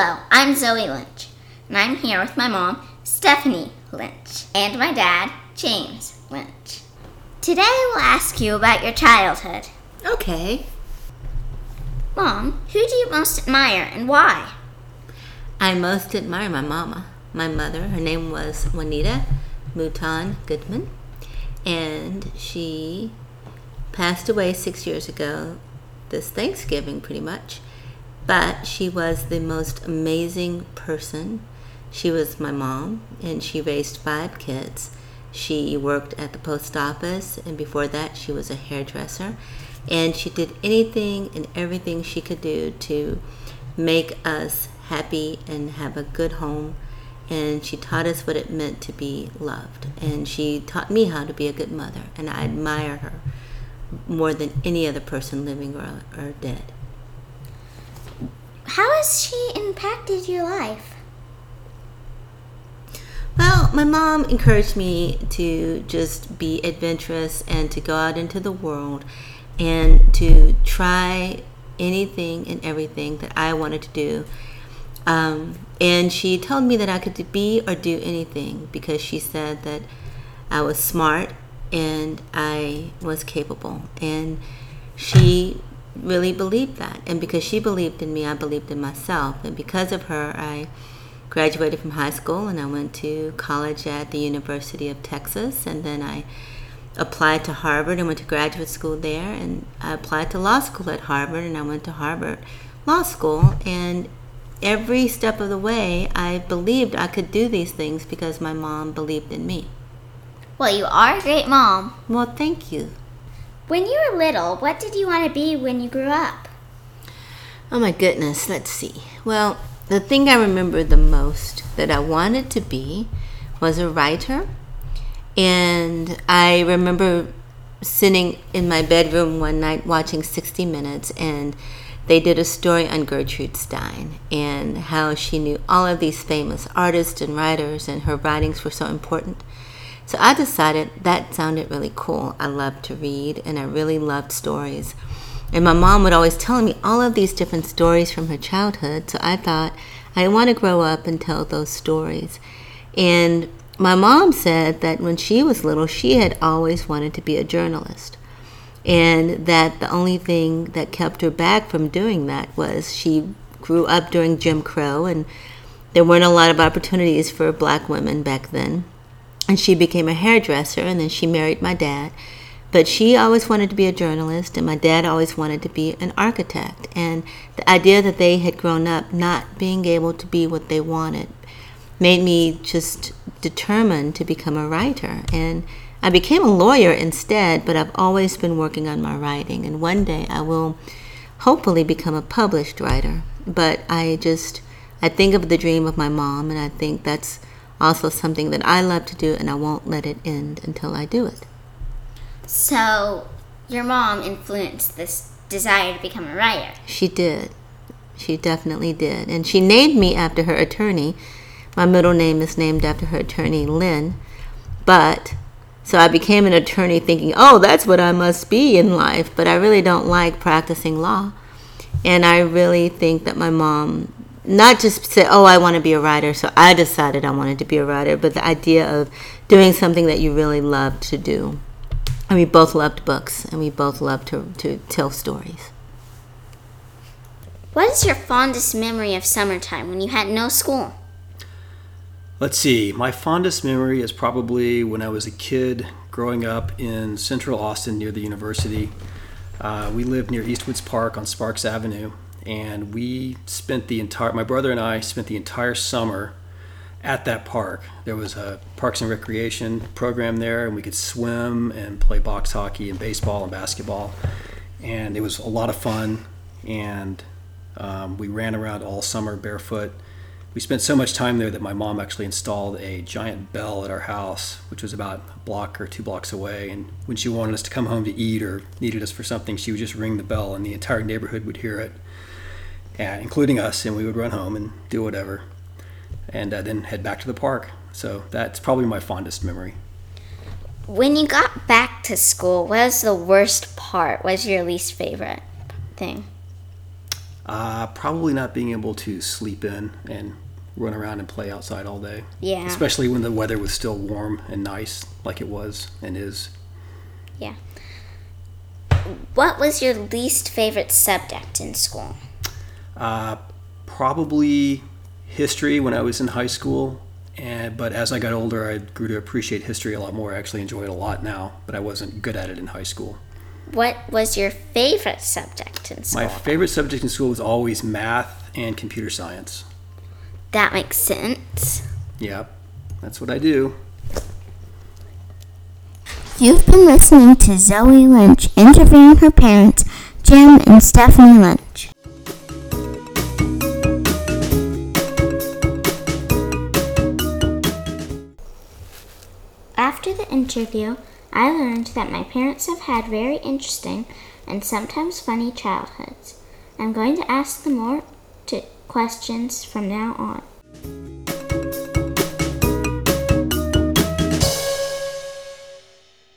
Hello, I'm Zoe Lynch, and I'm here with my mom, Stephanie Lynch, and my dad, James Lynch. Today we'll ask you about your childhood. Okay. Mom, who do you most admire and why? I most admire my mama, my mother. Her name was Juanita Mouton Goodman, and she passed away six years ago, this Thanksgiving, pretty much. But she was the most amazing person. She was my mom, and she raised five kids. She worked at the post office, and before that, she was a hairdresser. And she did anything and everything she could do to make us happy and have a good home. And she taught us what it meant to be loved. And she taught me how to be a good mother. And I admire her more than any other person living or, or dead. How has she impacted your life? Well, my mom encouraged me to just be adventurous and to go out into the world and to try anything and everything that I wanted to do. Um, and she told me that I could be or do anything because she said that I was smart and I was capable. And she really believed that. And because she believed in me, I believed in myself. And because of her, I graduated from high school and I went to college at the University of Texas. And then I applied to Harvard and went to graduate school there. And I applied to law school at Harvard and I went to Harvard Law School. And every step of the way, I believed I could do these things because my mom believed in me. Well, you are a great mom. Well, thank you. When you were little, what did you want to be when you grew up? Oh my goodness, let's see. Well, the thing I remember the most that I wanted to be was a writer. And I remember sitting in my bedroom one night watching 60 Minutes, and they did a story on Gertrude Stein and how she knew all of these famous artists and writers, and her writings were so important. So I decided that sounded really cool. I loved to read and I really loved stories. And my mom would always tell me all of these different stories from her childhood. So I thought I want to grow up and tell those stories. And my mom said that when she was little, she had always wanted to be a journalist. And that the only thing that kept her back from doing that was she grew up during Jim Crow and there weren't a lot of opportunities for black women back then and she became a hairdresser and then she married my dad. But she always wanted to be a journalist and my dad always wanted to be an architect. And the idea that they had grown up not being able to be what they wanted made me just determined to become a writer. And I became a lawyer instead but I've always been working on my writing. And one day I will hopefully become a published writer. But I just I think of the dream of my mom and I think that's also something that I love to do and I won't let it end until I do it. So, your mom influenced this desire to become a writer? She did. She definitely did. And she named me after her attorney. My middle name is named after her attorney, Lynn. But, so I became an attorney thinking, oh, that's what I must be in life. But I really don't like practicing law. And I really think that my mom not just say, oh, I want to be a writer, so I decided I wanted to be a writer, but the idea of doing something that you really love to do. And we both loved books, and we both loved to, to tell stories. What is your fondest memory of summertime when you had no school? Let's see. My fondest memory is probably when I was a kid growing up in central Austin near the university. Uh, we lived near Eastwoods Park on Sparks Avenue, and we spent the entire my brother and I spent the entire summer at that park. There was a Parks and Recreation program there, and we could swim and play box hockey and baseball and basketball, and it was a lot of fun. And um, we ran around all summer barefoot. We spent so much time there that my mom actually installed a giant bell at our house, which was about a block or two blocks away. And when she wanted us to come home to eat or needed us for something, she would just ring the bell, and the entire neighborhood would hear it including us, and we would run home and do whatever, and uh, then head back to the park. So that's probably my fondest memory. When you got back to school, what was the worst part? What was your least favorite thing? Uh, probably not being able to sleep in and run around and play outside all day. Yeah. Especially when the weather was still warm and nice, like it was and is. Yeah. What was your least favorite subject in school? Uh, probably history when I was in high school. And, but as I got older, I grew to appreciate history a lot more. I actually enjoy it a lot now, but I wasn't good at it in high school. What was your favorite subject in school? My favorite subject in school was always math and computer science. that makes sense. Yep, that's what I do. You've been listening to Zoe Lynch interviewing her parents, Jim and Stephanie Lynch. After the interview, I learned that my parents have had very interesting and sometimes funny childhoods. I'm going to ask them more questions from now on.